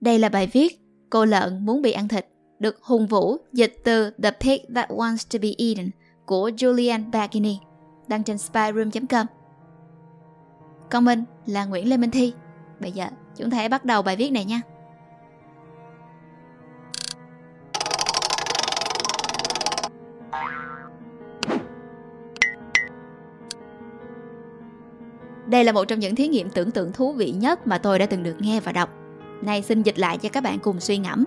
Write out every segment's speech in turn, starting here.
Đây là bài viết Cô lợn muốn bị ăn thịt, được Hùng Vũ dịch từ The Pig That Wants to Be Eaten của Julian Bagini, đăng trên spyroom.com. Còn mình là Nguyễn Lê Minh Thi. Bây giờ chúng ta hãy bắt đầu bài viết này nha. Đây là một trong những thí nghiệm tưởng tượng thú vị nhất mà tôi đã từng được nghe và đọc. Nay xin dịch lại cho các bạn cùng suy ngẫm.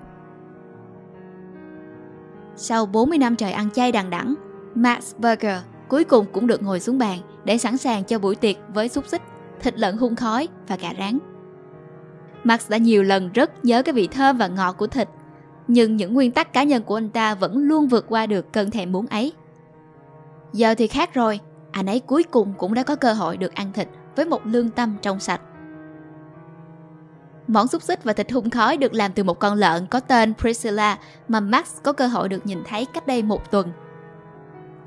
Sau 40 năm trời ăn chay đằng đẵng, Max Burger cuối cùng cũng được ngồi xuống bàn để sẵn sàng cho buổi tiệc với xúc xích, thịt lợn hun khói và gà rán. Max đã nhiều lần rất nhớ cái vị thơm và ngọt của thịt, nhưng những nguyên tắc cá nhân của anh ta vẫn luôn vượt qua được cơn thèm muốn ấy. Giờ thì khác rồi, anh ấy cuối cùng cũng đã có cơ hội được ăn thịt với một lương tâm trong sạch. Món xúc xích và thịt hun khói được làm từ một con lợn có tên Priscilla mà Max có cơ hội được nhìn thấy cách đây một tuần.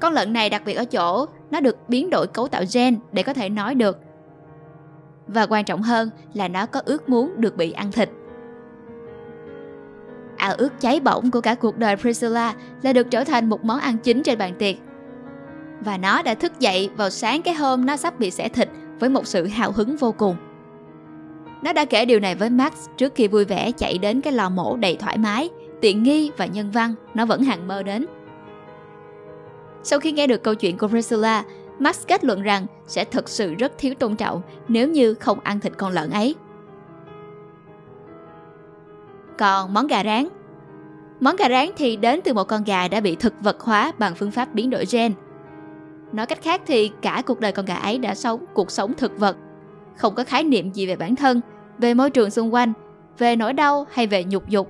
Con lợn này đặc biệt ở chỗ nó được biến đổi cấu tạo gen để có thể nói được. Và quan trọng hơn là nó có ước muốn được bị ăn thịt. Ảo ước cháy bỏng của cả cuộc đời Priscilla là được trở thành một món ăn chính trên bàn tiệc. Và nó đã thức dậy vào sáng cái hôm nó sắp bị xẻ thịt với một sự hào hứng vô cùng. Nó đã kể điều này với Max trước khi vui vẻ chạy đến cái lò mổ đầy thoải mái, tiện nghi và nhân văn nó vẫn hằng mơ đến. Sau khi nghe được câu chuyện của Priscilla, Max kết luận rằng sẽ thật sự rất thiếu tôn trọng nếu như không ăn thịt con lợn ấy. Còn món gà rán Món gà rán thì đến từ một con gà đã bị thực vật hóa bằng phương pháp biến đổi gen. Nói cách khác thì cả cuộc đời con gà ấy đã sống cuộc sống thực vật, không có khái niệm gì về bản thân, về môi trường xung quanh, về nỗi đau hay về nhục dục.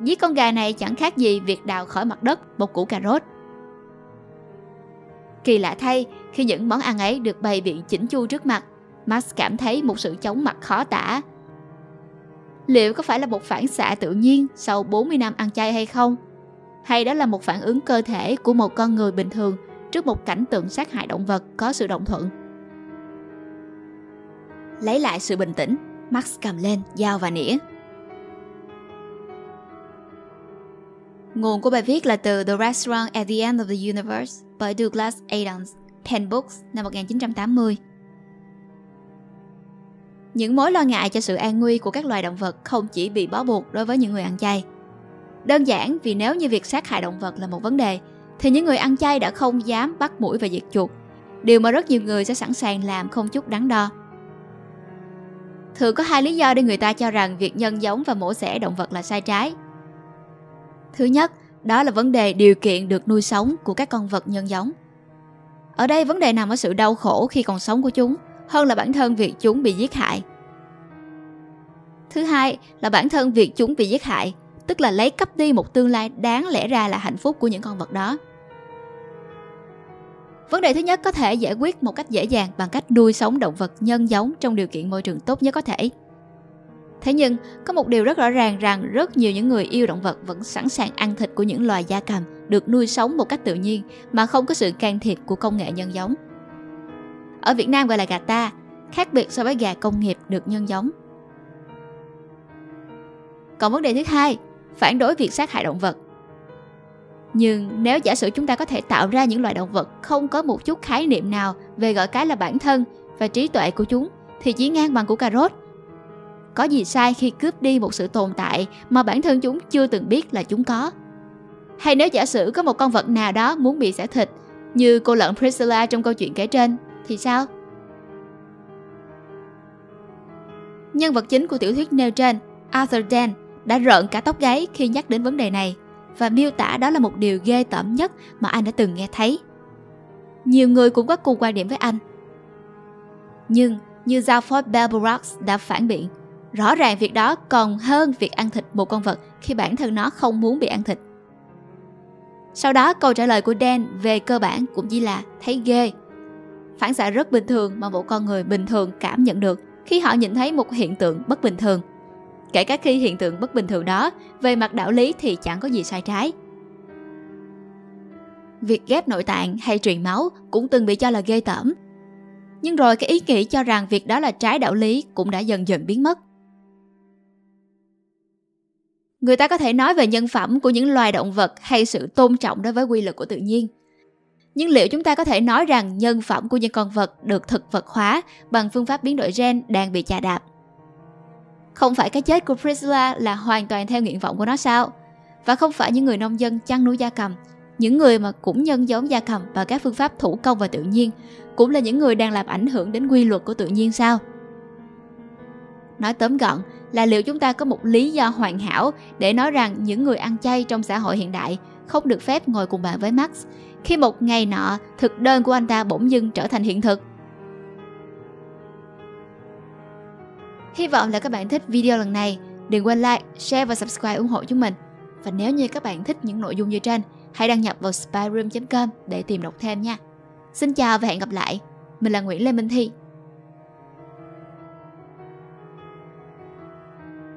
Giết con gà này chẳng khác gì việc đào khỏi mặt đất một củ cà rốt. Kỳ lạ thay, khi những món ăn ấy được bày biện chỉnh chu trước mặt, Max cảm thấy một sự chóng mặt khó tả. Liệu có phải là một phản xạ tự nhiên sau 40 năm ăn chay hay không? Hay đó là một phản ứng cơ thể của một con người bình thường trước một cảnh tượng sát hại động vật có sự đồng thuận? Lấy lại sự bình tĩnh, Max cầm lên dao và nĩa. Nguồn của bài viết là từ The Restaurant at the End of the Universe bởi Douglas Adams, Penn Books năm 1980. Những mối lo ngại cho sự an nguy của các loài động vật không chỉ bị bó buộc đối với những người ăn chay. Đơn giản vì nếu như việc sát hại động vật là một vấn đề, thì những người ăn chay đã không dám bắt mũi và diệt chuột, điều mà rất nhiều người sẽ sẵn sàng làm không chút đắn đo. Thường có hai lý do để người ta cho rằng việc nhân giống và mổ xẻ động vật là sai trái. Thứ nhất, đó là vấn đề điều kiện được nuôi sống của các con vật nhân giống. Ở đây vấn đề nằm ở sự đau khổ khi còn sống của chúng, hơn là bản thân việc chúng bị giết hại. Thứ hai là bản thân việc chúng bị giết hại, tức là lấy cắp đi một tương lai đáng lẽ ra là hạnh phúc của những con vật đó. Vấn đề thứ nhất có thể giải quyết một cách dễ dàng bằng cách nuôi sống động vật nhân giống trong điều kiện môi trường tốt nhất có thể. Thế nhưng, có một điều rất rõ ràng rằng rất nhiều những người yêu động vật vẫn sẵn sàng ăn thịt của những loài gia cầm được nuôi sống một cách tự nhiên mà không có sự can thiệp của công nghệ nhân giống. Ở Việt Nam gọi là gà ta, khác biệt so với gà công nghiệp được nhân giống. Còn vấn đề thứ hai, phản đối việc sát hại động vật. Nhưng nếu giả sử chúng ta có thể tạo ra những loài động vật không có một chút khái niệm nào về gọi cái là bản thân và trí tuệ của chúng thì chỉ ngang bằng của cà rốt. Có gì sai khi cướp đi một sự tồn tại mà bản thân chúng chưa từng biết là chúng có? Hay nếu giả sử có một con vật nào đó muốn bị xẻ thịt như cô lợn Priscilla trong câu chuyện kể trên thì sao? Nhân vật chính của tiểu thuyết nêu trên, Arthur Dent, đã rợn cả tóc gáy khi nhắc đến vấn đề này và miêu tả đó là một điều ghê tởm nhất mà anh đã từng nghe thấy. Nhiều người cũng có cùng quan điểm với anh. Nhưng như Zalford Belborox đã phản biện, rõ ràng việc đó còn hơn việc ăn thịt một con vật khi bản thân nó không muốn bị ăn thịt. Sau đó câu trả lời của Dan về cơ bản cũng chỉ là thấy ghê. Phản xạ rất bình thường mà một con người bình thường cảm nhận được khi họ nhìn thấy một hiện tượng bất bình thường – kể cả khi hiện tượng bất bình thường đó, về mặt đạo lý thì chẳng có gì sai trái. Việc ghép nội tạng hay truyền máu cũng từng bị cho là ghê tởm. Nhưng rồi cái ý nghĩ cho rằng việc đó là trái đạo lý cũng đã dần dần biến mất. Người ta có thể nói về nhân phẩm của những loài động vật hay sự tôn trọng đối với quy luật của tự nhiên. Nhưng liệu chúng ta có thể nói rằng nhân phẩm của những con vật được thực vật hóa bằng phương pháp biến đổi gen đang bị chà đạp? Không phải cái chết của Priscilla là hoàn toàn theo nguyện vọng của nó sao? Và không phải những người nông dân chăn nuôi gia cầm, những người mà cũng nhân giống gia cầm và các phương pháp thủ công và tự nhiên cũng là những người đang làm ảnh hưởng đến quy luật của tự nhiên sao? Nói tóm gọn là liệu chúng ta có một lý do hoàn hảo để nói rằng những người ăn chay trong xã hội hiện đại không được phép ngồi cùng bàn với Max khi một ngày nọ thực đơn của anh ta bỗng dưng trở thành hiện thực. Hy vọng là các bạn thích video lần này. Đừng quên like, share và subscribe ủng hộ chúng mình. Và nếu như các bạn thích những nội dung như trên, hãy đăng nhập vào spyroom.com để tìm đọc thêm nha. Xin chào và hẹn gặp lại. Mình là Nguyễn Lê Minh Thi.